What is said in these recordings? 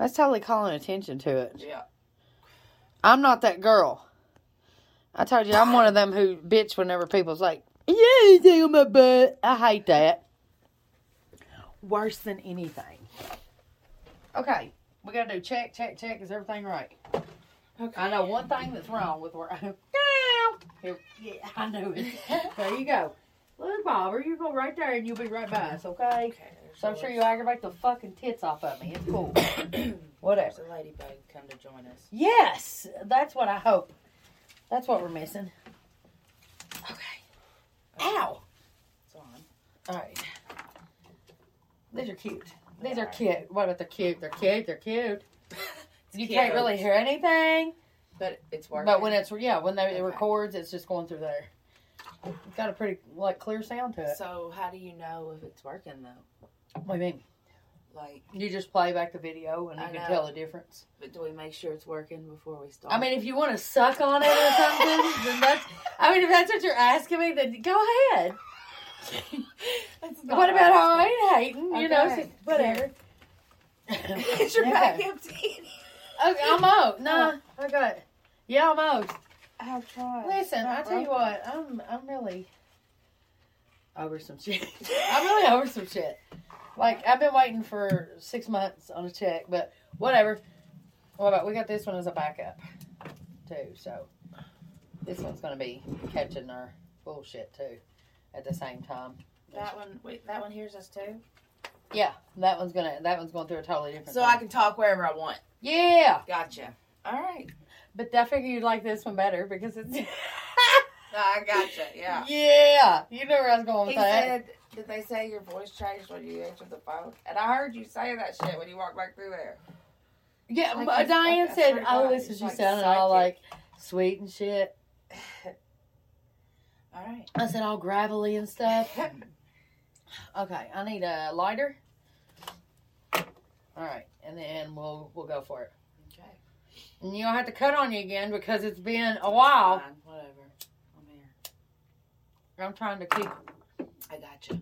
That's totally calling attention to it. Yeah. I'm not that girl. I told you, I'm one of them who bitch whenever people's like, yeah, anything on my butt. I hate that. Worse than anything. Okay, we gotta do check, check, check. Is everything right? Okay. I know one thing that's wrong with where I. Here, yeah, I know it. There you go. Little Bobber, you go right there and you'll be right by us, okay? Okay. So I'm sure lady- you aggravate the fucking tits off of me. It's cool. Whatever. There's a ladybug come to join us. Yes, that's what I hope. That's what we're missing. Okay. Ow. It's on. All right. These are cute. These are cute. What about they're cute? They're cute. They're cute. You can't really hear anything, But it's working. but when it's yeah, when they, it records, it's just going through there. It's got a pretty like clear sound to it. So how do you know if it's working though? What do you mean? Like, You just play back the video and you I can know. tell the difference. but do we make sure it's working before we start? I mean, if you want to suck on it or something, then that's. I mean, if that's what you're asking me, then go ahead. What about how I ain't hating? You know, Okay. so- whatever. Is your Okay. back empty? Okay, almost. Oh, no, I got it. Yeah, I'm out. I've tried. Listen, I tell you what, I'm I'm really over some shit. I'm really over some shit. Like I've been waiting for six months on a check, but whatever. What about we got this one as a backup too, so this one's gonna be catching our bullshit too at the same time. That one, wait, that one hears us too. Yeah, that one's gonna that one's going through a totally different. So thing. I can talk wherever I want. yeah, Gotcha. All right. but I figure you'd like this one better because it's. I gotcha. Yeah. Yeah, you know where I was going with He that. said, "Did they say your voice changed when you answered the phone?" And I heard you say that shit when you walked back through there. Yeah, Like but Diane like, I said, "Oh, God, this he's is you sounding all like sweet and shit." All right. I said all gravelly and stuff. okay, I need a lighter. All right, and then we'll we'll go for it. Okay. And you don't have to cut on you again because it's been a while. Fine, whatever. I'm here. I'm trying to keep. I gotcha.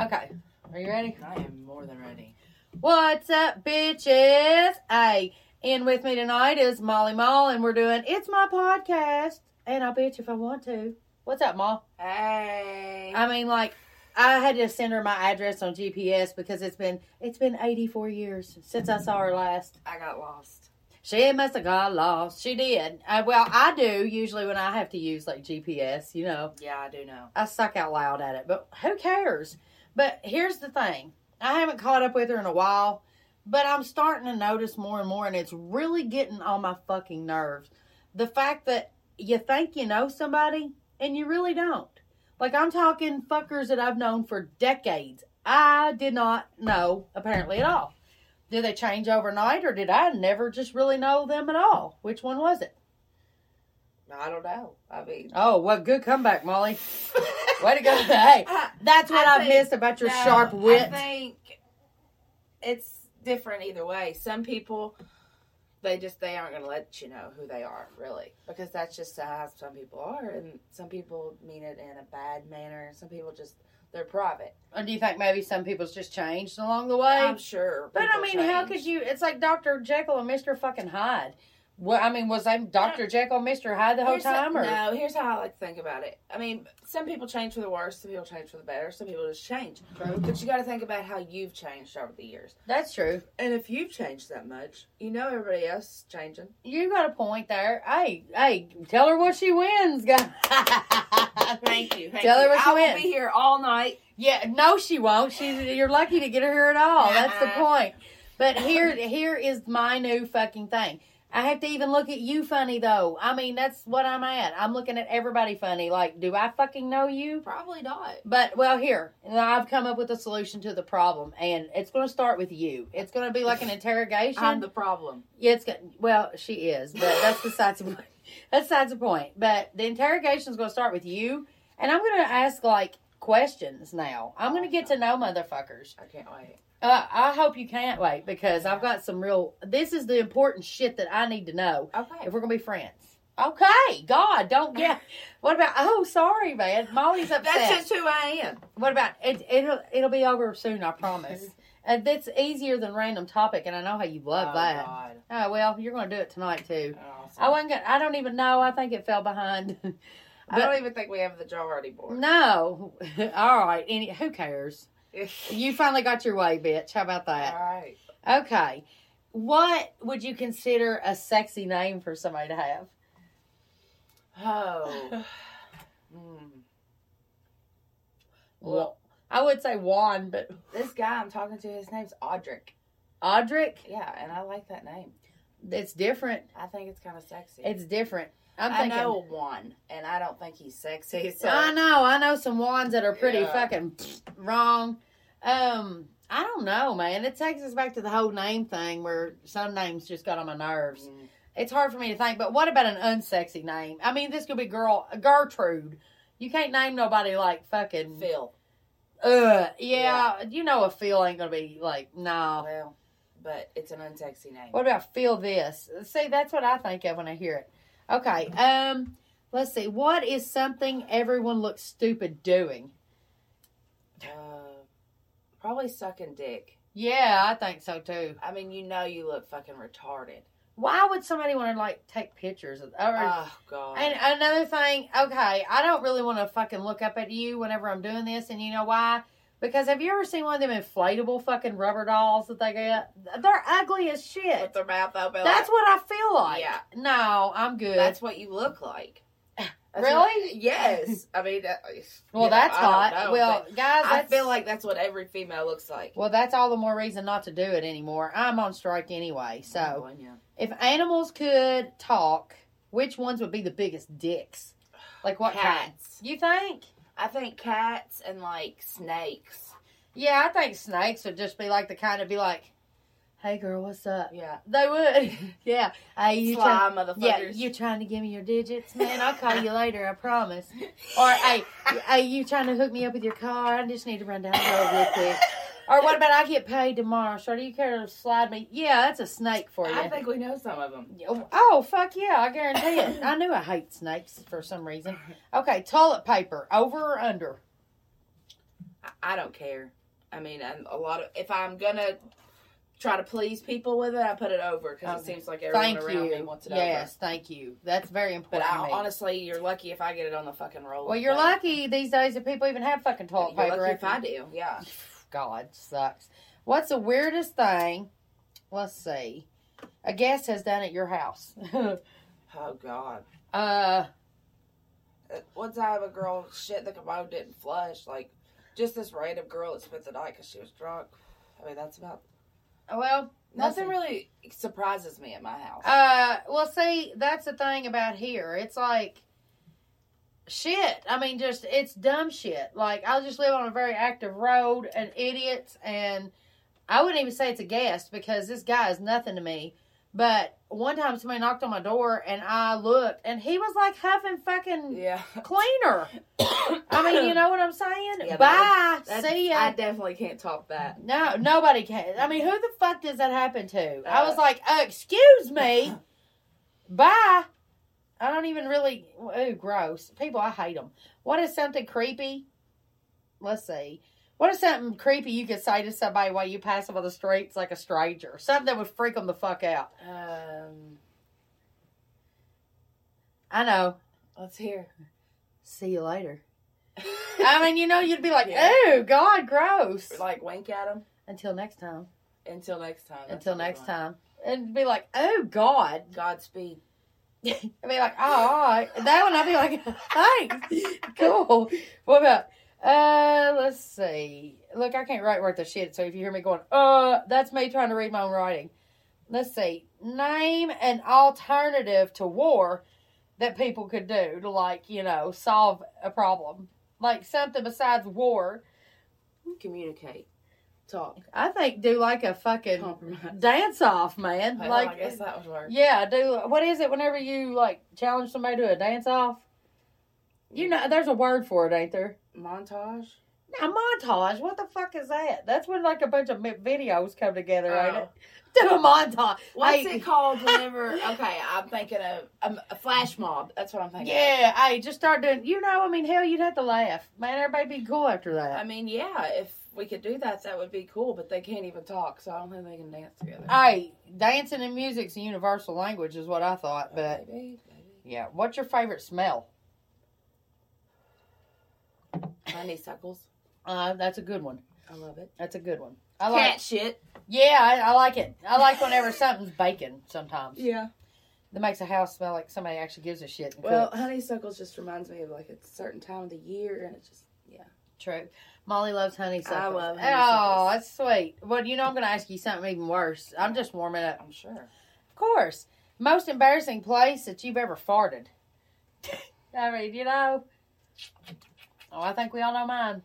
Okay, are you ready? I am more than ready. What's up, bitches? Hey, in with me tonight is Molly Mall, and we're doing it's my podcast, and I'll bet you if I want to. What's up, Mall? Hey. I mean, like, I had to send her my address on GPS because it's been it's been 84 years since I saw her last. I got lost. She must have got lost. She did. Uh, well, I do usually when I have to use like GPS. You know, Yeah, I do know. I suck out loud at it, but who cares? But here's the thing: I haven't caught up with her in a while, but I'm starting to notice more and more, and it's really getting on my fucking nerves. The fact that you think you know somebody and you really don't. Like I'm talking fuckers that I've known for decades. I did not know apparently at all. Did they change overnight, or did I never just really know them at all? Which one was it? I don't know. I mean, Oh, well, good comeback, Molly. Way to go! Hey, that's what I I, think- missed about your no, sharp wit. I think it's different either way. Some people, they just they aren't going to let you know who they are really because that's just how some people are, and some people mean it in a bad manner, some people just they're private. Or do you think maybe some people's just changed along the way? I'm sure. but I mean, how could you? It's like Doctor Jekyll and Mister fucking Hyde. What I mean, was I Doctor uh, Jekyll, Mister Hyde the whole time, or no, here's how I like to think about it. I mean, some people change for the worse, some people change for the better, some people just change. True. But you got to think about how you've changed over the years. that's true. And if you've changed that much, you know everybody else is changing. You got a point there. Hey, hey, tell her what she wins, guys. Thank you. Thank Tell her you. what I you will win. be here all night. Yeah, no, she won't. She's you're lucky to get her here at all. That's the point. But here, here is my new fucking thing. I have to even look at you funny though. I mean, that's what I'm at. I'm looking at everybody funny. Like, do I fucking know you? Probably not. But well, here I've come up with a solution to the problem, and it's going to start with you. It's going to be like an interrogation. I'm the problem. Yeah, it's good. Well, she is, but that's besides the point. That's besides the point. But the interrogation is going to start with you, and I'm going to ask like questions now. I'm going to oh, get to know motherfuckers. I can't wait. Uh, I hope you can't wait because I've got some real. This is the important shit that I need to know Okay. if we're going to be friends. Okay, God, don't get. What about? Oh, sorry, man. Molly's upset. That's just who I am. What about it? It'll it'll be over soon. I promise. And that's easier than random topic, and I know how you love oh, that. God. Oh well, you're going to do it tonight too. Awesome. I wasn't. Gonna, I don't even know. I think it fell behind. but, I don't even think we have the majority board. no. All right. Any, who cares? You finally got your way, bitch. How about that? All right. Okay. What would you consider a sexy name for somebody to have? Oh. Hmm. Well, I would say Juan, but This guy I'm talking to, his name's Audric. Audric, Yeah, and I like that name. it's different. I think it's kind of sexy. It's different. I'm I thinking. know one, and I don't think he's sexy. So I know. I know some Juans that are pretty Yeah. fucking wrong. Um, I don't know, man. It takes us back to the whole name thing where some names just got on my nerves. Mm. It's hard for me to think. But what about an unsexy name? I mean, this could be girl Gertrude. You can't name nobody like fucking. Phil. Uh, yeah, you know a Phil ain't gonna be like no. Well, but it's an unsexy name. What about feel this? See, that's what I think of when I hear it. Okay, um, let's see. What is something everyone looks stupid doing? Uh, probably sucking dick. Yeah, I think so too. I mean, you know, you look fucking retarded. Why would somebody want to like take pictures of? Or, Oh god. and another thing, okay, I don't really want to fucking look up at you whenever I'm doing this, and you know why? Because have you ever seen one of them inflatable fucking rubber dolls that they get? They're ugly as shit. With their mouth open. That's like, what I feel like. Yeah. No, I'm good. That's what you look like. That's Really? what- yes. I mean, well, you know, that's hot. know, well, guys, I feel like that's what every female looks like. well, that's all the more reason not to do it anymore. I'm on strike anyway. So, Oh, yeah. if animals could talk, which ones would be the biggest dicks? Like what kind? cats. You think? I think cats and like snakes. Yeah, I think snakes would just be like the kind of be like, "Hey, girl, what's up?" Yeah. They would. yeah. Hey, you Sly try- motherfuckers. Yeah, you trying to give me your digits, man? I'll call you later. I promise. Or hey, hey, you trying to hook me up with your car? I just need to run down the road real quick. Or what about I get paid tomorrow? So do you care to slide me? Yeah, that's a snake for you. I think we know some of them. Oh, oh fuck yeah! I guarantee it. I knew I hate snakes for some reason. Okay, toilet paper over or under? I, don't care. I mean, and a lot of if I'm gonna try to please people with it, I put it over because Okay. it seems like everyone Thank around me wants it Yes, thank you. That's very over. But important. I, honestly, you're lucky if I get it on the fucking roll. well, you're lucky these days that people even have fucking toilet paper. lucky if I do. Yeah. God sucks. What's the weirdest thing? Let's see. A guest has done at your house. Oh God. uh, Once I have a girl shit the commode didn't flush. Like, just this random girl that spent the night because she was drunk. I mean, that's about well, nothing really surprises me at my house. Uh, well, see, that's the thing about here. It's like shit. I mean, just it's dumb shit. Like I just live on a very active road, and idiots, and I wouldn't even say it's a guest because this guy is nothing to me. But one time somebody knocked on my door, and I looked, and he was like huffing fucking yeah. cleaner. I mean, you know what I'm saying? Yeah, Bye. That's- See ya. I definitely can't top that. No, nobody can. I mean, who the fuck does that happen to? I Uh, was like, uh, excuse me. Bye. I don't even really. Ooh, gross. People, I hate them. What is something creepy? Let's see. What is something creepy you could say to somebody while you pass them on the streets like a stranger? Something that would freak them the fuck out. Um, I know. let's hear. See you later. I mean, you know, you'd be like, Yeah. ooh, God, gross. like wink at them. Until next time. Until next time. Until next time. And be like, oh, God. Godspeed. I'd be like, oh. That one, I'd be like, thanks. cool. What about, uh, let's see. Look, I can't write worth a shit, so if you hear me going, uh, that's me trying to read my own writing. Let's see. Name an alternative to war that people could do to, like, you know, solve a problem. Like something besides war. Communicate. Talk. I think do like a fucking Compromise. dance off, man. Well, like, I guess that would work. Yeah, do what is it whenever you like challenge somebody to a dance off? You know, there's a word for it, ain't there? Montage. Now, montage. What the fuck is that? That's when like a bunch of videos come together, ain't Oh. it? Do a montage. What's Hey, it called whenever? Okay, I'm thinking of um, a flash mob. That's what I'm thinking. Yeah, hey, just start doing. You know, I mean, hell, you'd have to laugh, man. Everybody be cool after that. I mean, yeah. If we could do that, that would be cool. But they can't even talk, so I don't think they can dance together. Hey, dancing and music's a universal language, is what I thought. But maybe, maybe. yeah, what's your favorite smell? honeysuckles. Uh, that's a good one. I love it. That's a good one. I Cat like. shit. Yeah, I, I like it. I like whenever something's baking. Sometimes Yeah. that makes a house smell like somebody actually gives a shit. Well, cooks. honeysuckles just reminds me of like a certain time of the year, and it just yeah. true. Molly loves honeysuckles. I love honey. Oh, that's sweet. Well, you know, I'm going to ask you something even worse. I'm just warming up. I'm sure. Of course. Most embarrassing place that you've ever farted. I mean, you know. Oh, I think we all know mine.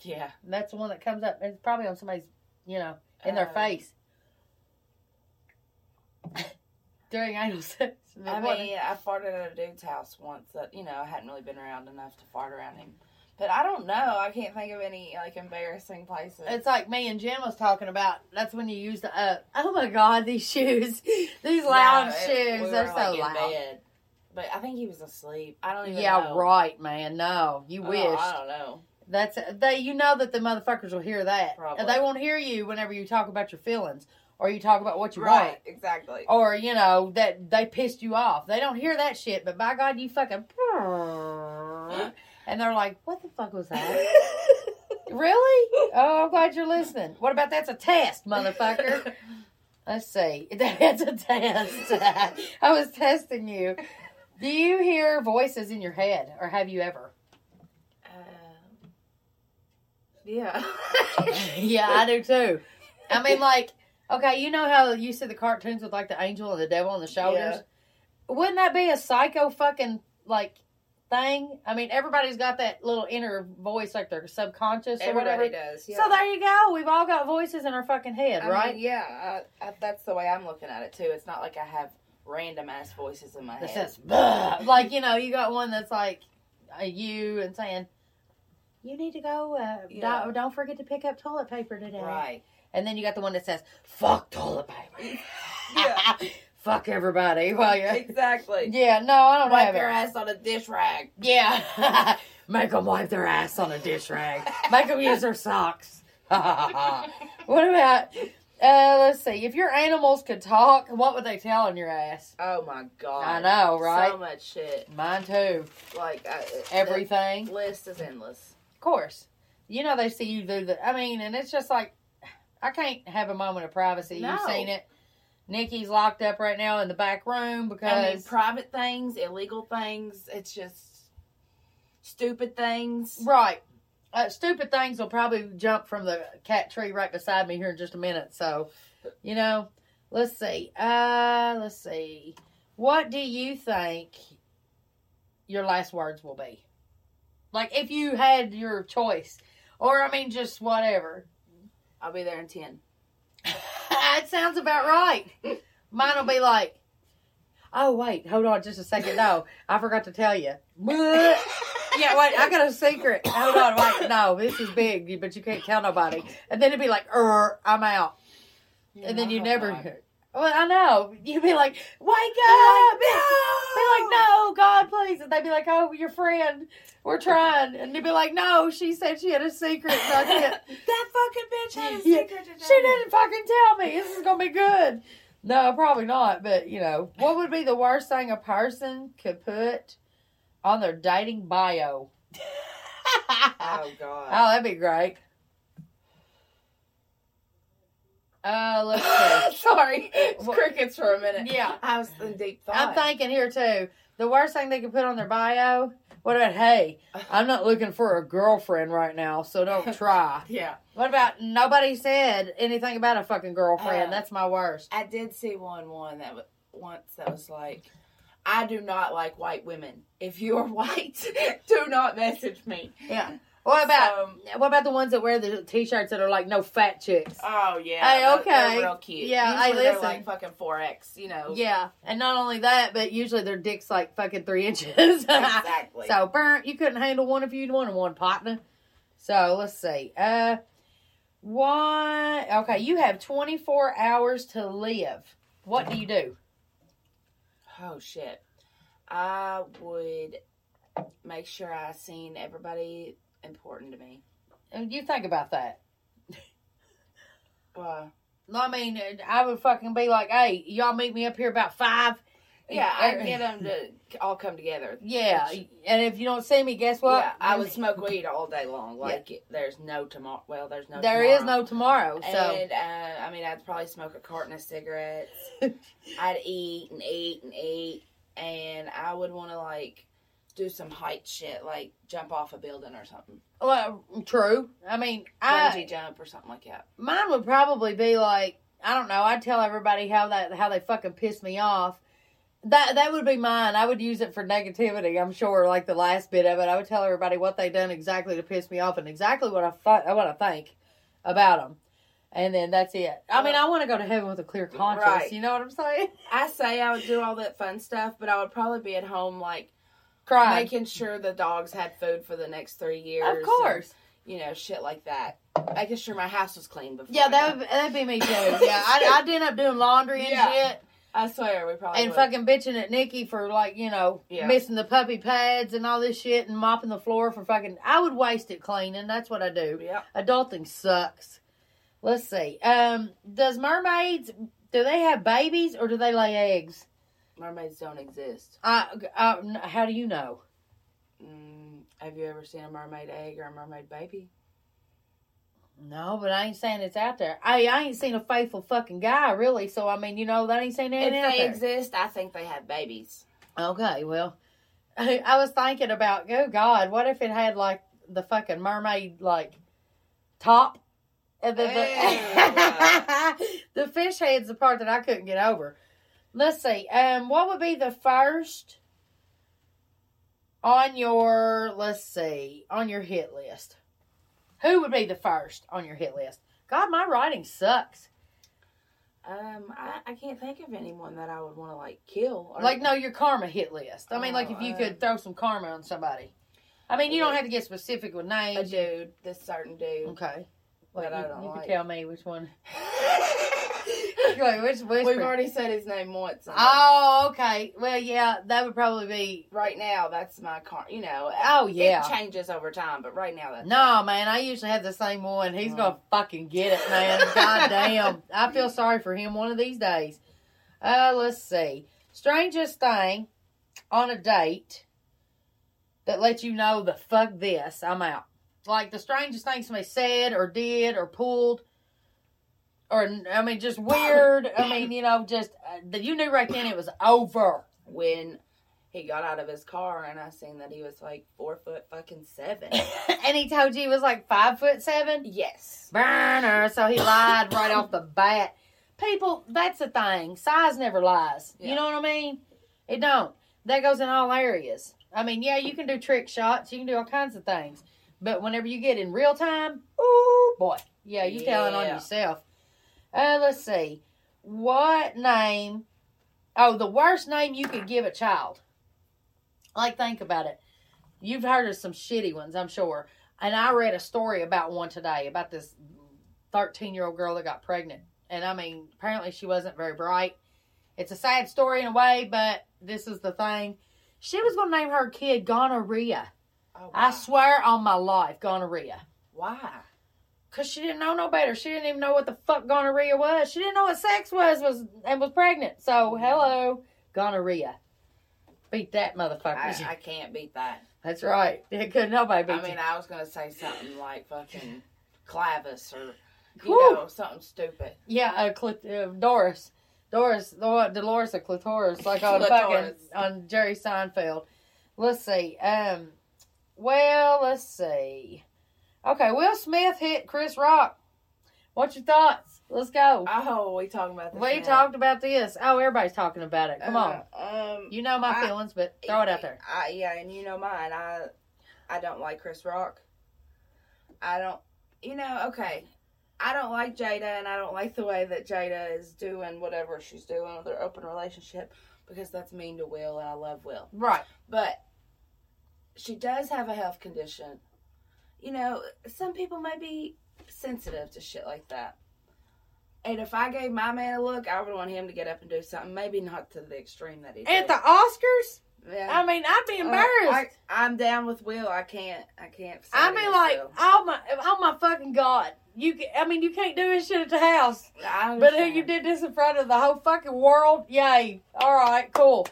Yeah. That's the one that comes up. It's probably on somebody's, you know, in their Um, face. During anal sex. I mean, I farted at a dude's house once that you know I hadn't really been around enough to fart around him. But I don't know. I can't think of any like embarrassing places. It's like me and Jim was talking about. That's when you use the. Uh, oh my God, these shoes, these loud No, it- shoes, we they're so loud. bed. But I think he was asleep. I don't even know. Yeah, know. right, man. No, you Oh, wish. I don't know. That's they. You know that the motherfuckers will hear that. Probably. They won't hear you whenever you talk about your feelings or you talk about what you Right. want. Exactly. Or you know that they pissed you off. They don't hear that shit. But by God, you fucking. And they're like, "What the fuck was that? really? Oh, I'm glad you're listening. What about that's a test, motherfucker? Let's see. That's a test. I was testing you. Do you hear voices in your head, or have you ever? Um, yeah. yeah, I do too. I mean, like, okay, you know how you see the cartoons with like the angel and the devil on the shoulders? Wouldn't that be a psycho fucking like thing? I mean, everybody's got that little inner voice, like their subconscious or Everybody whatever. does. Yeah. So there you go. We've all got voices in our fucking head, I right? mean, yeah, I, I, that's the way I'm looking at it too. It's not like I have random ass voices in my that head. says, like you know, you got one that's like uh, you and saying, "You need to go. Uh, Yeah. don't, don't forget to pick up toilet paper today." Right. And then you got the one that says, "Fuck toilet paper." Yeah. Fuck everybody while you're. Exactly. Yeah, no, I don't Wipe have your it. ass on a dish rag. Yeah, make them wipe their ass on a dish rag. Make them use their socks. what about? Uh, let's see. If your animals could talk, what would they tell on your ass? Oh my god. I know, right? So much shit. Mine too. Like I, Everything. List is endless. Of course. You know they see you do the. I mean, and it's just like I can't have a moment of privacy. No. You've seen it. Nikki's locked up right now in the back room because I mean, private things, illegal things. It's just stupid things. right. Uh, stupid things will probably jump from the cat tree right beside me here in just a minute. So, you know, let's see. Uh, let's see. What do you think your last words will be? Like if you had your choice, or I mean, just whatever. I'll be there in ten. It sounds about right. Mine will be like, oh wait, hold on just a second. No, I forgot to tell you. yeah, wait, I got a secret. Hold on, wait, no, this is big, but you can't tell nobody. And then it'd be like, er, I'm out. and then you never. Well, I know. You'd be like, wake up! Be like, no, God, please. And they'd be like, oh, your friend, we're trying. And you'd be like, no, she said she had a secret. So I can't. that fucking bitch had a Yeah, secret to She didn't fucking tell me. This is gonna be good. No, probably not. But you know, what would be the worst thing a person could put on their dating bio? Oh God. oh, that'd be great. Uh, let's see. Sorry, it's What- crickets for a minute. Yeah. I was in deep thought. I'm thinking here too. The worst thing they could put on their bio. What about hey? I'm not looking for a girlfriend right now, so don't try. yeah, what about nobody said anything about a fucking girlfriend? Uh, That's my worst. I did see one one that was once that was like, I do not like white women. If you are white, do not message me. Yeah. What about Um, what about the ones that wear the t-shirts that are like no fat chicks? oh yeah, Hey, they're- okay. they're real cute. Yeah, I Usually they're listen. like fucking four X. You know, Yeah, and not only that, but usually their dick's like fucking three inches. exactly. so burnt, you couldn't handle one if you'd wanted one, partner. So let's see. Uh, one. Okay, you have twenty four hours to live. What do you do? Oh shit. I would make sure I seen everybody important to me. And you think about that. Well, I mean, I would fucking be like, "Hey, y'all meet me up here about five. yeah, I get them to all come together. Yeah, and if you don't see me, guess what? Yeah, I would smoke weed all day long. Like it, there's no tomorrow. Well, there's no. There tomorrow. is no tomorrow. So And uh, I mean, I'd probably smoke a carton of cigarettes. I'd eat and eat and eat, and I would want to like do some height shit, like jump off a building or something, well, true. I mean, bungee I jump or something like that. mine would probably be like I don't know. I'd tell everybody how that how they fucking piss me off. That that would be mine. I would use it for negativity. I'm sure, like the last bit of it, I would tell everybody what they done exactly to piss me off and exactly what I th- what I think about them, and then that's it. I mean, I want to go to heaven with a clear conscience. Right. You know what I'm saying? I say I would do all that fun stuff, but I would probably be at home like Making sure the dogs had food for the next three years. Of course. and, you know, shit like that. Making sure my house was clean before. Yeah, that would, that'd be me too. Yeah, I I'd end up doing laundry and Yeah. shit. I swear we probably and would. fucking bitching at Nikki for like you know Yeah. missing the puppy pads and all this shit and mopping the floor for fucking. I would waste it cleaning. That's what I do. Yep. Adulting sucks. Let's see. Um, does mermaids do they have babies or do they lay eggs? Mermaids don't exist. I, I, how do you know? Mm, have you ever seen a mermaid egg or a mermaid baby? No, but I ain't saying it's out there. I I ain't seen a faithful fucking guy really. So I mean, you know, that ain't saying anything out they exist, I think they have babies. Okay, well, I, I was thinking about, oh God, what if it had like the fucking mermaid like top? And then the, the fish head's the part that I couldn't get over. Let's see. Um, what would be the first on your let's see on your hit list? Who would be the first on your hit list? God, my writing sucks. Um, I, I can't think of anyone that I would want to like kill. Or, Like, no, your karma hit list. I mean, like, if you Oh, could uh, throw some karma on somebody. I mean, you don't have to get specific with names. a dude, this certain dude. Okay. Like, That I you, don't you like. can tell me which one. Wait, which, We've already said his name once. Oh, okay. Well, yeah, that would probably be. right now that's my car. You know, Oh, yeah. it changes over time, but right now that's No, man, I usually have the same one. He's Mm. gonna fucking get it, man. God damn. I feel sorry for him one of these days. Uh, let's see. Strangest thing on a date that lets you know the fuck this, I'm out. Like the strangest thing somebody said or did or pulled. Or, I mean, just weird. I mean, you know, just, uh, you knew right then it was over. when he got out of his car and I seen that he was like four foot fucking seven. and he told you he was like five foot seven. yes. burner. So he lied right off the bat. People, that's the thing. Size never lies. You know what I mean? It don't. That goes in all areas. I mean, yeah, you can do trick shots. You can do all kinds of things. But whenever you get in real time, ooh, boy. Yeah, you telling on yourself. Uh, let's see. What name? Oh, the worst name you could give a child. Like, think about it. You've heard of some shitty ones, I'm sure. And I read a story about one today about this 13 year old girl that got pregnant. And I mean, apparently she wasn't very bright. It's a sad story in a way, but this is the thing. She was going to name her kid gonorrhea. Oh, I swear on my life, gonorrhea. Why? Cause she didn't know no better. She didn't even know what the fuck gonorrhea was. She didn't know what sex was was and was pregnant. So hello, gonorrhea. Beat that motherfucker. I, I can't beat that. That's right. It could nobody beat I mean, I was gonna say something like fucking Clavis or you know something stupid. Yeah, uh, Clit- uh, Doris. Doris, Dor- Dolores of Clitoris, like on fucking on Jerry Seinfeld. Let's see. Um, well, let's see. Okay, Will Smith hit Chris Rock. What's your thoughts? Let's go. Oh, we talking about this? We now. talked about this. Oh, everybody's talking about it. Come on. Uh, um, You know my I- feelings, but throw it out there. I, yeah, and you know mine. I I don't like Chris Rock. I don't. You know, okay. I don't like Jada, and I don't like the way that Jada is doing whatever she's doing with her open relationship because that's mean to Will, and I love Will. Right. But she does have a health condition. You know, some people may be sensitive to shit like that. And if I gave my man a look, I would want him to get up and do something. Maybe not to the extreme that he At did. the Oscars? yeah. I mean, I'd be Uh, embarrassed. I, I'm down with Will. I can't. I can't. I mean, like, Will. oh my, oh my fucking god! you. I mean, you can't do this shit at the house. But who you did this in front of the whole fucking world? Yay. All right, cool.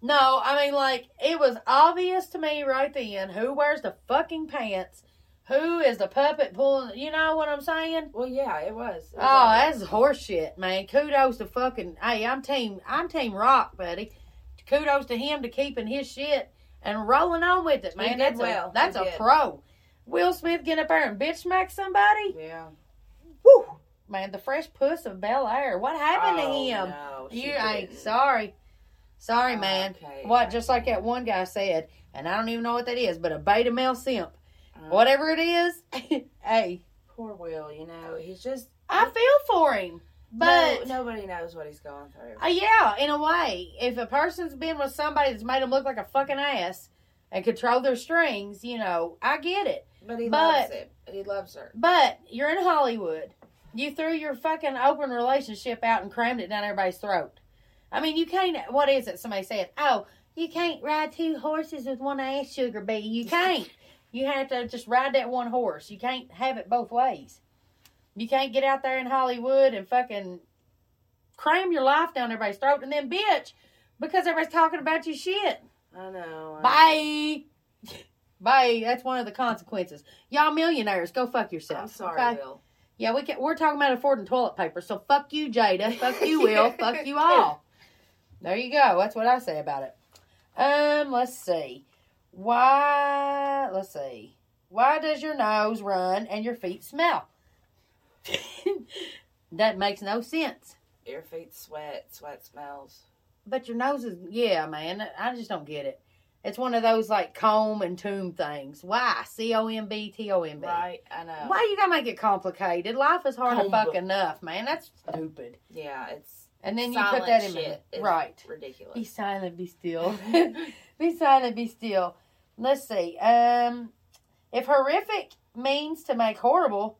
No, I mean, like, it was obvious to me right then who wears the fucking pants, who is the puppet pulling, you know what I'm saying? Well, yeah, it was. It oh, was Oh, obvious. that's horseshit, man. Kudos to fucking, hey, I'm team, I'm team rock, buddy. Kudos to him to keeping his shit and rolling on with it, man. That's well. a, that's He a did. pro. Will Smith get up there and bitch smack somebody? Yeah. Woo! Man, the fresh puss of Bel Air. What happened to Oh, him? No, You ain't sorry. Sorry, Oh, man. okay, What? Just like that one guy said, and I don't even know what that is, but a beta male simp. Uh, Whatever it is, hey, Poor Will, you know, he's just. I feel for him. But no, nobody knows what he's going through. uh, yeah, in a way, if a person's been with somebody that's made them look like a fucking ass and control their strings, you know, I get it. But he But- loves it. He loves her. But you're in Hollywood. You threw your fucking open relationship out and crammed it down everybody's throat. I mean, you can't. What is it? Somebody said, "Oh, you can't ride two horses with one ass, sugar bee." You can't. You have to just ride that one horse. You can't have it both ways. You can't get out there in Hollywood and fucking cram your life down everybody's throat and then bitch because everybody's talking about your shit. I know. I Bye. Bye. That's one of the consequences. Y'all millionaires, go fuck know. yourself. I'm sorry, okay? Will. Yeah, we can, we're talking about affording toilet paper. So fuck you, Jada. Fuck you, Will. fuck you all. There you go. That's what I say about it. Um, let's see. Why? Let's see. Why does your nose run and your feet smell? that makes no sense. Your feet sweat. Sweat smells. But your nose is yeah, man. I just don't get it. It's one of those like comb and tomb things. Why? C O M B T O M B. Right? I know. Why you gotta make it complicated? Life is hard Comb. fuck enough, man. That's stupid. Yeah, it's And then you put that in is right. ridiculous. Be silent, be still. be silent, be still. Let's see. Um, if horrific means to make horrible,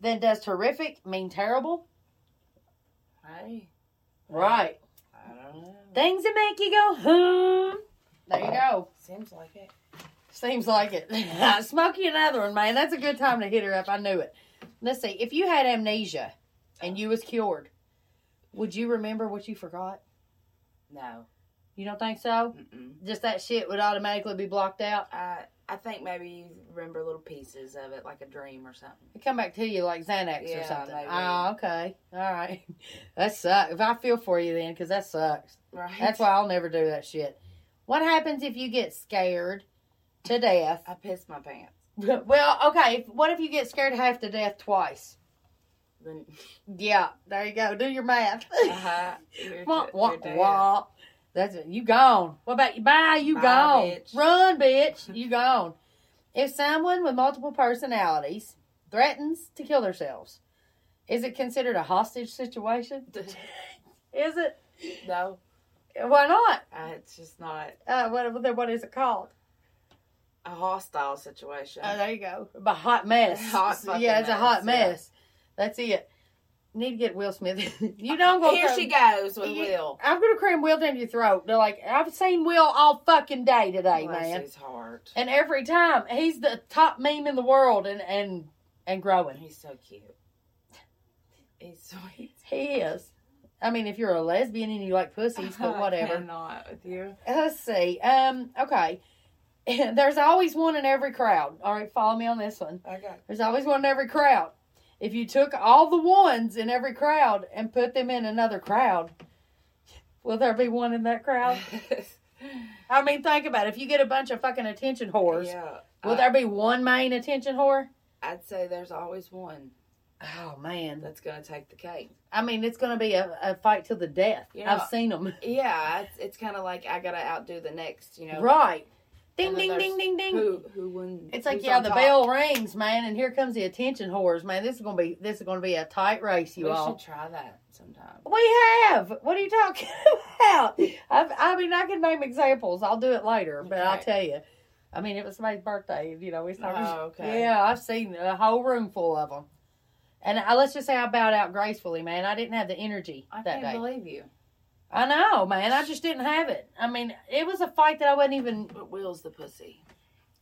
then does terrific mean terrible? Hey, Right. I don't know. Things that make you go, hmm. There you go. Seems like it. Seems like it. Smokey another one, man. That's a good time to hit her up. I knew it. Let's see. If you had amnesia and you was cured, would you remember what you forgot? No. You don't think so? Mm-mm. Just that shit would automatically be blocked out. I I think maybe you remember little pieces of it, like a dream or something. It come back to you like Xanax or Yeah, something. maybe. Oh, okay. All right. That sucks. If I feel for you then, because that sucks. Right. That's why I'll never do that shit. What happens if you get scared to death? I piss my pants. well, okay. What if you get scared half to death twice? Then, Yeah, there you go. Do your math. uh-huh. You're, wah, wah, wah. That's it. You gone. What about you? Bye. You Bye, gone. bitch. Run, bitch. You gone. If someone with multiple personalities threatens to kill themselves, is it considered a hostage situation? Is it? no, Why not? uh, it's just not Uh, what, what is it called? a hostile situation. Oh, there you go. A hot mess. Hot yeah, it's a hot mess, mess. That's it. Need to get Will Smith. you know I'm gonna Here she goes with You- Will. I'm gonna cram Will down your throat. They're like, I've seen Will all fucking day today, Bless man. his heart. And every time he's the top meme in the world and and and growing. He's so cute. He's sweet. He is. I mean, if you're a lesbian and you like pussies, but whatever. I cannot with you. Let's see. Um, okay. There's always one in every crowd. All right, follow me on this one. Okay. There's always one in every crowd. If you took all the ones in every crowd and put them in another crowd, will there be one in that crowd? I mean, think about it. If you get a bunch of fucking attention whores, yeah. will I- there be one main attention whore? I'd say there's always one Oh man, that's gonna take the cake. I mean, it's going to be a, a fight to the death. Yeah. I've seen them. Yeah, it's, it's kind of like I gotta outdo the next. You know, Right. Ding, ding, ding, ding, ding. Who who won? It's like yeah, the top. bell rings, man, and here comes the attention whores, man. This is gonna be this is gonna be a tight race, you we all. We should try that sometime. We have. What are you talking about? I've, I mean, I can name examples. I'll do it later, but I'll tell you. I mean, it was somebody's birthday. You know, we started. Oh, okay. Yeah, I've seen a whole room full of them. And I, let's just say I bowed out gracefully, man. I didn't have the energy I that can't day. believe you. I know, man. I just didn't have it. I mean, it was a fight that I wasn't even. But Will's the pussy.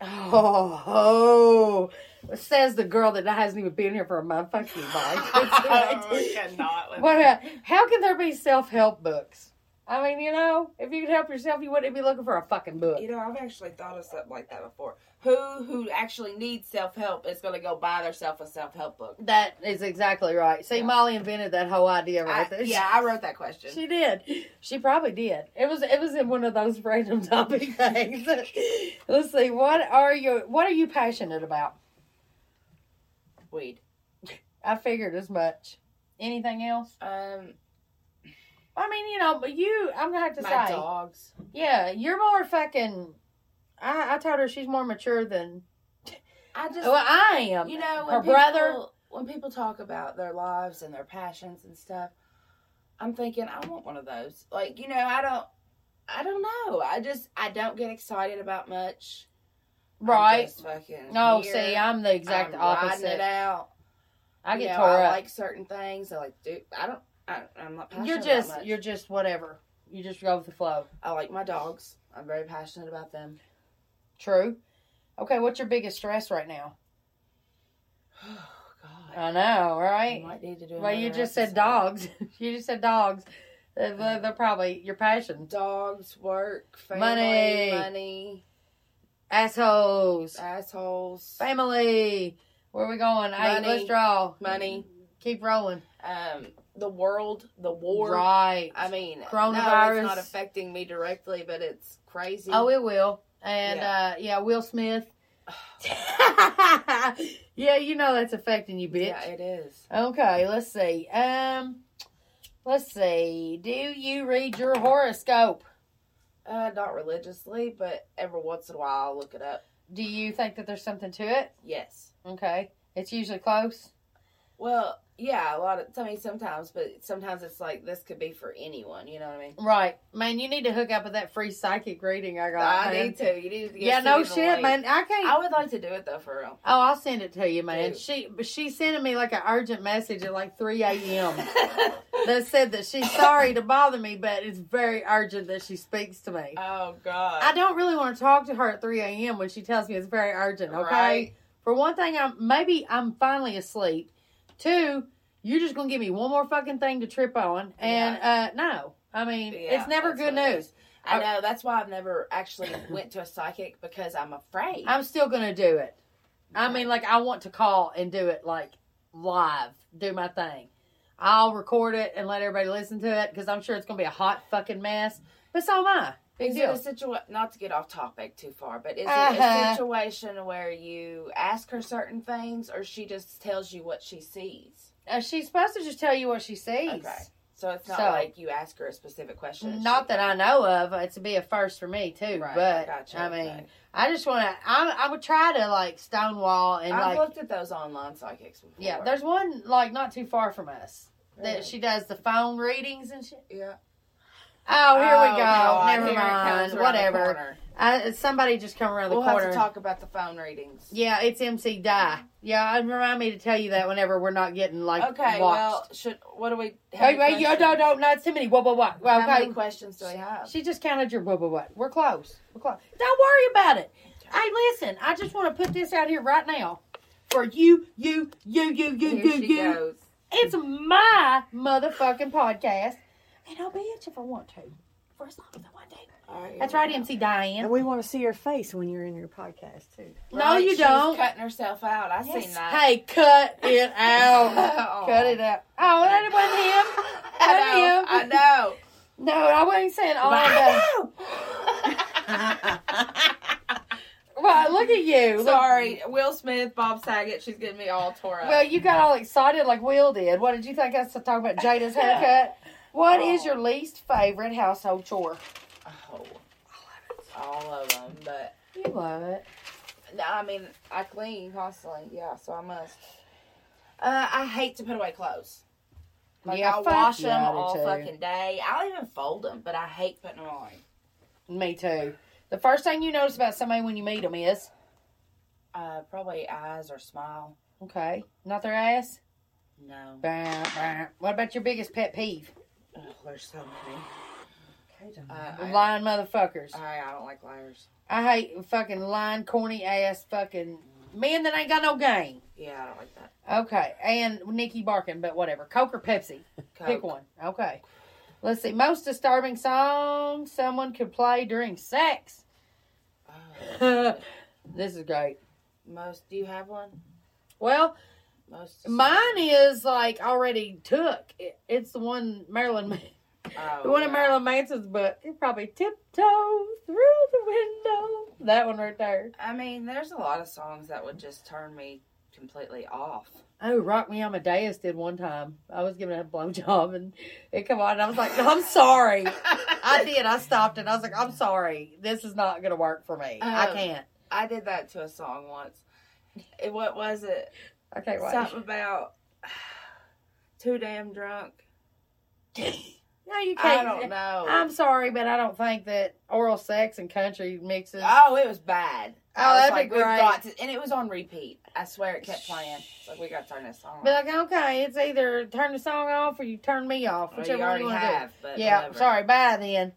Oh, says the girl that hasn't even been here for a month. Fuck you, Mike. we cannot. what? How can there be self help books? I mean, you know, if you could help yourself, you wouldn't be looking for a fucking book. You know, I've actually thought of something like that before. Who who actually needs self help is going to go buy themselves a self help book? That is exactly right. See, Yeah. Molly invented that whole idea right I- there. yeah, I wrote that question. She did. She probably did. It was it was in one of those random topic things. Let's see. What are you what are you passionate about? Weed. I figured as much. Anything else? Um, I mean, you know, but you I'm gonna have to my say dogs. Yeah, you're more fucking I, I told her she's more mature than I just well I am. you know when her people, brother when people talk about their lives and their passions and stuff, I'm thinking I want one of those. Like you know, I don't. I don't know. I just I don't get excited about much. Right. No, here. see, I'm the exact I'm opposite. I You get know, tore I up. like certain things. I like do. I don't. I, I'm not passionate. you're about just you're just whatever. You just go with the flow. I like my dogs. I'm very passionate about them. True. Okay, what's your biggest stress right now? Oh God. I know, I right? might need to do. Well, you just said dogs. you just said dogs. Uh, they're, they're- they're probably your passion. Dogs, work, family, Money. money, Assholes. assholes, Family. Where are we going? Hey, Money. let's draw. money, Keep rolling. um, the world, the war. Right. I mean, no, Coronavirus. it's not affecting me directly, but it's crazy. Oh, it will. And Yeah. uh yeah, Will Smith. yeah, you know that's affecting you, bitch. yeah, it is. Okay, let's see. Um let's see. Do you read your horoscope? Uh, not religiously, but every once in a while I'll look it up. Do you think that there's something to it? Yes. Okay. It's usually close. Well, yeah, a lot of. I mean, sometimes, but sometimes it's like this could be for anyone. You know what I mean? Right. Man, you need to hook up with that free psychic reading I got. I man. need to. You need to. Get Yeah, no shit, man. I can't I would like to do it though, for real. Oh, I'll send it to you, man. Dude. She but she's sending me like an urgent message at like three AM that said that she's sorry to bother me, but it's very urgent that she speaks to me. oh God. I don't really want to talk to her at three AM when she tells me it's very urgent, okay? Right. For one thing, I'm maybe I'm finally asleep. Two, you're just gonna give me one more fucking thing to trip on. And uh no. I mean, Yeah, it's never good news. I know. That's why I've never actually went to a psychic because I'm afraid. I'm still gonna do it. I mean, like I want to call and do it like live, do my thing. I'll record it and let everybody listen to it because I'm sure it's gonna be a hot fucking mess. But so am I. Big Is deal. it a situation? Not to get off topic too far, but is it Uh-huh. a situation where you ask her certain things, or she just tells you what she sees? Uh, she's supposed to just tell you what she sees. Okay, so it's not So- like you ask her a specific question. Not that I know of. It's to be a first for me too. Right, but I gotcha, I mean, okay. I just want to. I, I would try to like stonewall and I've like. looked at those online psychics before. Yeah, there's one like not too far from us Really? that she does the phone readings and shit. yeah. Oh, here we Oh, go. God, Never here it comes mind. around the Whatever. corner. I, somebody just come around the We'll corner. have to talk about the phone readings. Yeah, it's MC Die. Yeah, remind me to tell you that whenever we're not getting like Okay, watched. well, should what do we? how Hey, many wait, yo, questions- no, no, not too many. What, what, what? Well, How okay. many questions do we have? She just counted your what, what, what. We're close. We're close. Don't worry about it. Hey, listen, I just want to put this out here right now for you, you, you, you, you, Here you, she you. goes. It's my motherfucking podcast, and I'll bitch if I want to. For as long as I want to. All right, That's right, go. MC Diane. And we want to see your face when you're in your podcast too. No, Right, you she's don't. Cutting herself out. I seen that. Hey, cut it out. Oh. cut it out. Oh, that wasn't him. I That know. him. I know. No, I wasn't saying all of that. Well, look at you. Look- Sorry, Will Smith, Bob Saget. She's getting me all tore up. Well, you got all excited like Will did. What did you think I was talking about Jada's haircut? What is Oh. your least favorite household chore? oh, I love it. all of them. But You love it. no, I mean, I clean constantly. Yeah, so I must. Uh, I hate to put away clothes. Like Yeah, I'll fuck wash them I all too. fucking day. I'll even fold them, but I hate putting them on. Me too. The first thing you notice about somebody when you meet them is Uh, probably eyes or smile. okay, not their ass. No, Bah, bah. What about your biggest pet peeve? Ugh, there's so many. Uh, I, Lying motherfuckers. I, I don't like liars. I hate fucking lying, corny ass fucking men that ain't got no game. Yeah, I don't like that. Okay, and Nikki barking, but whatever. Coke or Pepsi? Coke. Pick one. Okay. Let's see. Most disturbing song someone could play during sex. Oh, this is great. most. Do you have one? Well, Most. mine is like already took. It, it's the one Marilyn, Oh, the one in. Marilyn Manson's book. You probably tiptoe through the window. That one right there. I mean, there's a lot of songs that would just turn me completely off. Oh, Rock Me Amadeus did one time. I was giving a blowjob and it come on and I was like, I'm sorry. I did. I stopped and I was like, I'm sorry. This is not going to work for me. I Um, can't. I did that to a song once. It, what was it? I can't. Something about too damn drunk. No, you can't. I don't know. I'm sorry, but I don't think that oral sex and country mixes. oh, it was bad. Oh, I that'd be like, we've great. got to, and it was on repeat. I swear it kept playing. It's like we got to turn this song. Be off. like, okay, it's either turn the song off or you turn me off, Well, whichever you already you want to have, Yeah, whatever. sorry, bye then.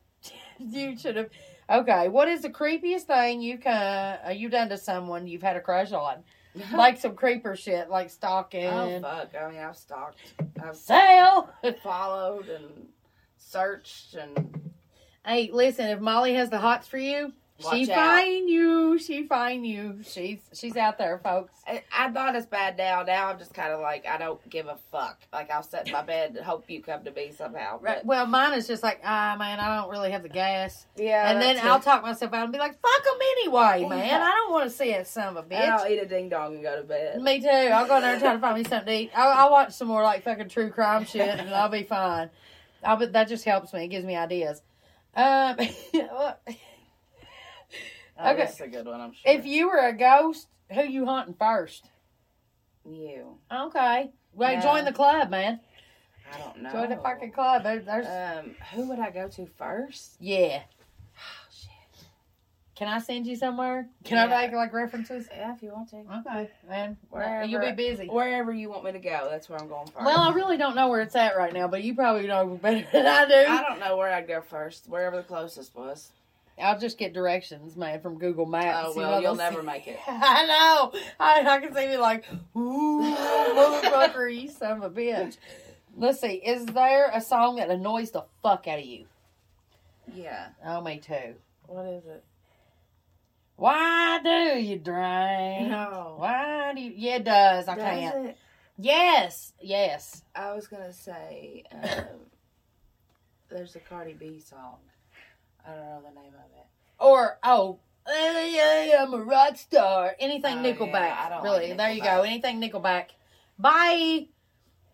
you should have. Okay, what is the creepiest thing you've uh, you've done to someone you've had a crush on? like some creeper shit, like stalking, oh fuck! I mean, I've stalked, I've sale. followed and searched and hey, listen, if Molly has the hots for you, she out. find you. She find you. She's she's out there, folks. I, I thought it's bad now. Now I'm just kind of like I don't give a fuck. Like I'll sit in my bed and hope you come to me somehow. But, Right. Well, mine is just like, ah, man, I don't really have the gas. yeah, and then that's I'll talk myself out and be like, fuck them anyway, man. Yeah. I don't want to see it, son of a And I'll bitch. eat a ding dong and go to bed. Me too. I'll go in there and try to find me something to eat. I'll, I'll watch some more like fucking true crime shit and I'll be fine. I'll be, that just helps me. It gives me ideas. Um, Oh, okay. That's a good one. I'm sure. if you were a ghost, who you hunting first? you, Okay. Well, Yeah. join the club, man. I don't know. Join the fucking club. There, there's, Um, who would I go to first? yeah. Oh shit. Can I send you somewhere? Can Yeah. I make like references? Yeah, if you want to. Okay, man. Wherever- You'll be busy. Wherever you want me to go, that's where I'm going first. Well, I really don't know where it's at right now, but you probably know better than I do. I don't know where I'd go first. Wherever the closest was. I'll just get directions, man, from Google Maps. Oh well, you'll those- never make it. I know. I, I can see me like, ooh, motherfucker, you son of a bitch. Let's see. Is there a song that annoys the fuck out of you? Yeah. Oh, me too. What is it? Why do you drink? No. Why do you? Yeah, it does. I Does can't. it? Yes, yes. I was gonna say, um, there's a Cardi B song. I don't know the name of it. Or oh, yeah, I'm a rock star. Anything Oh, Nickelback. yeah, I don't really, like there you go. Nickelback. Anything Nickelback. Bye.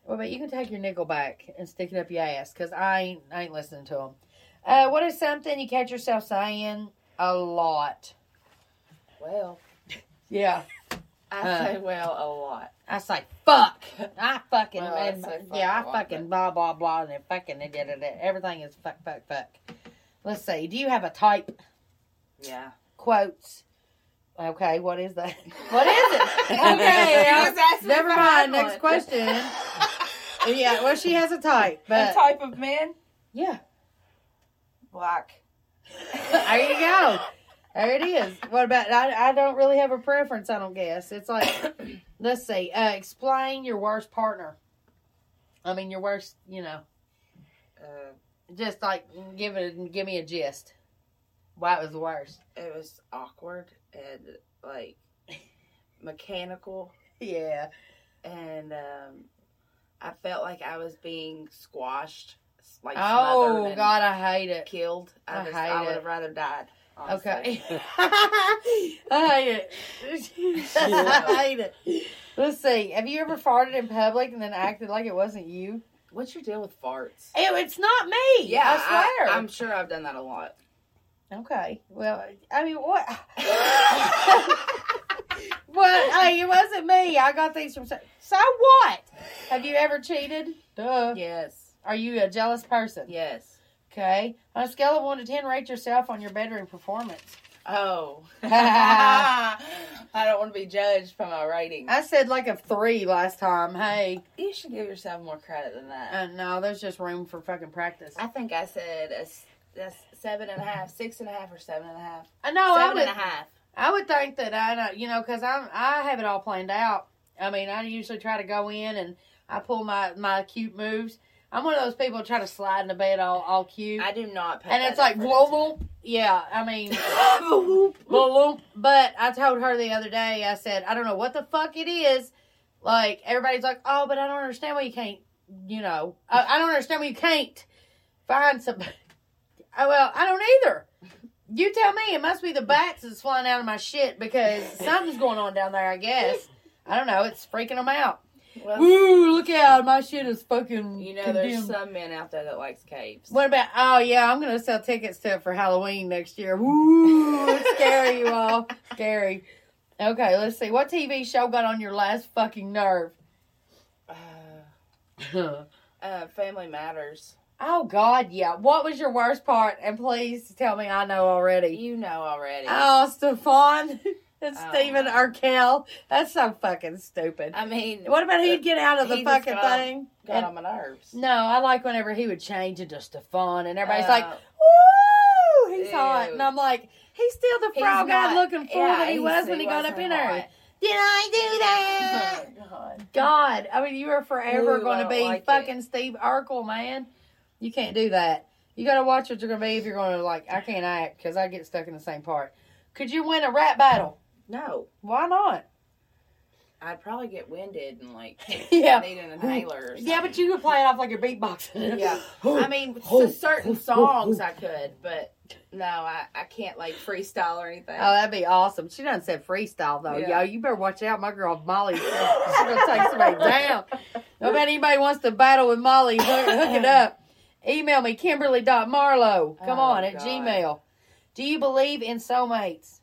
Well, but you can take your Nickelback and stick it up your ass because I ain't, I ain't listening to them. Uh, what is something you catch yourself saying a lot? Well, Yeah, I Uh. say well a lot. I say fuck. I fucking Well, I fuck yeah, I lot, fucking blah blah blah and then fucking and da, da, da. everything is fuck fuck fuck. Let's see. Do you have a type? Yeah. quotes. Okay, what is that? What is it? Okay, You just asked me never if I had mind. Next one. question. yeah, well, she has a type, A type of man? yeah, Black. there you go. There it is. What about? I, I don't really have a preference. I don't guess it's like, let's see. Uh, explain your worst partner. I mean, your worst. You know, Uh, just like give it. Give me a gist. Why it was the worst? it was awkward and like mechanical, Yeah. and um, I felt like I was being squashed, like Oh God, I hate it. killed. I, I just, hate I would have rather died. honestly. Okay. I hate it. I hate it. Let's see. Have you ever farted in public and then acted like it wasn't you? What's your deal with farts? Ew, it's not me. Yeah, I swear. I, am sure I've done that a lot. okay. Well, I mean, what? what? Hey, it wasn't me. I got these from. So so what? Have you ever cheated? Duh. yes, Are you a jealous person? yes. Okay. On a scale of one to ten, rate yourself on your bedroom performance. Oh, I don't want to be judged by my rating. I said like a three last time. Hey. You should give yourself more credit than that. Uh, no, there's just room for fucking practice. I think I said a, s- that's seven and a half, six and a half, or seven and a half. I know. I would, and a half. I would think that I know, you know, because I'm I have it all planned out. I mean, I usually try to go in and I pull my my cute moves. I'm one of those people try to slide in the bed all all cute, I do not. And it's like whoa. Yeah, I mean, into- whoa, whoa. But I told her the other day. I said I don't know what the fuck it is. Like everybody's like, oh, but I don't understand why you can't. You know, I, I don't understand why you can't find some. Oh, well, I don't either. You tell me. It must be the bats that's flying out of my shit because something's going on down there. I guess. I don't know. It's freaking them out. Well, Woo! Look out! My shit is fucking. you know, there's some men out there that likes capes. What about? Oh yeah, I'm gonna sell tickets to it for Halloween next year. Ooh, scary, you all. Scary. Okay, let's see. What TV show got on your last fucking nerve? Uh, uh, Family Matters. Oh God, yeah. What was your worst part? And please tell me I know already. You know already. Oh, Stefan and Oh, Stephen no. Urkel. That's so fucking stupid. I mean, What about he'd get out of the fucking got- thing? got And- on my nerves. no, I like whenever he would change into Stefan and everybody's Uh, like, "Woo, he's hot," and I'm like, "He's still the frog I was looking for yeah, that he was he's- when he, got up in there." hot. Did I do that? God. God, I mean, you are forever going to be like fucking Steve Urkel, man. You can't do that. You got to watch what you're going to be if you're going to like. I can't act because I get stuck in the same part. Could you win a rap battle? No, Why not? I'd probably get winded and like yeah. need an inhaler. Or Yeah, but you could play it off like you're beatboxing. Yeah. I mean, certain songs I could, but no, I, I can't like freestyle or anything. Oh, that'd be awesome. She done said freestyle though. Yeah. Yo, you better watch out. My girl Molly, she's gonna take somebody down. No matter anybody wants to battle with Molly, hook, hook it up. Email me Kimberly.marlowe. Come Oh, on at God. Gmail. Do you believe in soulmates?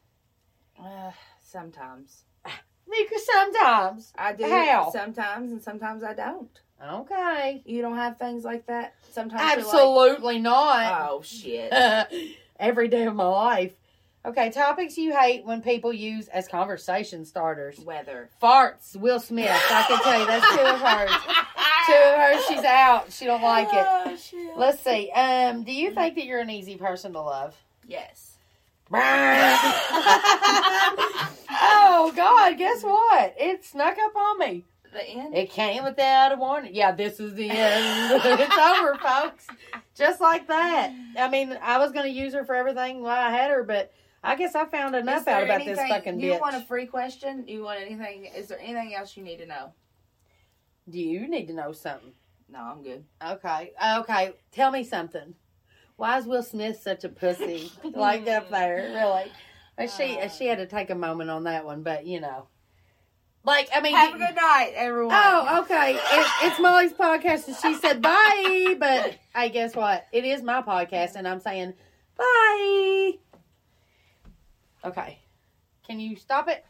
Uh, sometimes Because sometimes. I do. How? Sometimes and sometimes I don't. Okay. You don't have things like that. Sometimes you're like, Absolutely not. oh shit. Every day of my life. Okay, topics you hate when people use as conversation starters. Weather. Farts, Will Smith. I can tell you that's two of hers. Two of hers, she's out. She don't like it. Oh, shit. Let's see. Um, do you think that you're an easy person to love? Yes. Oh God, guess what? It snuck up on me. The end. It came without a warning. Yeah, this is the end. it's over, folks. Just like that. I mean, I was going to use her for everything while I had her, but I guess I found enough out about this anything- fucking Do you bitch. want a free question? Do you want anything? Is there anything else you need to know? Do you need to know something? No, I'm good. Okay. Okay. Tell me something. Why is Will Smith such a pussy? like up there, really? Uh, She Uh. she had to take a moment on that one, but you know, like I mean, Have a good night, everyone. Oh, okay. It, it's Molly's podcast, and she said bye. But I guess what? It is my podcast, and I'm saying bye. Okay. Can you stop it?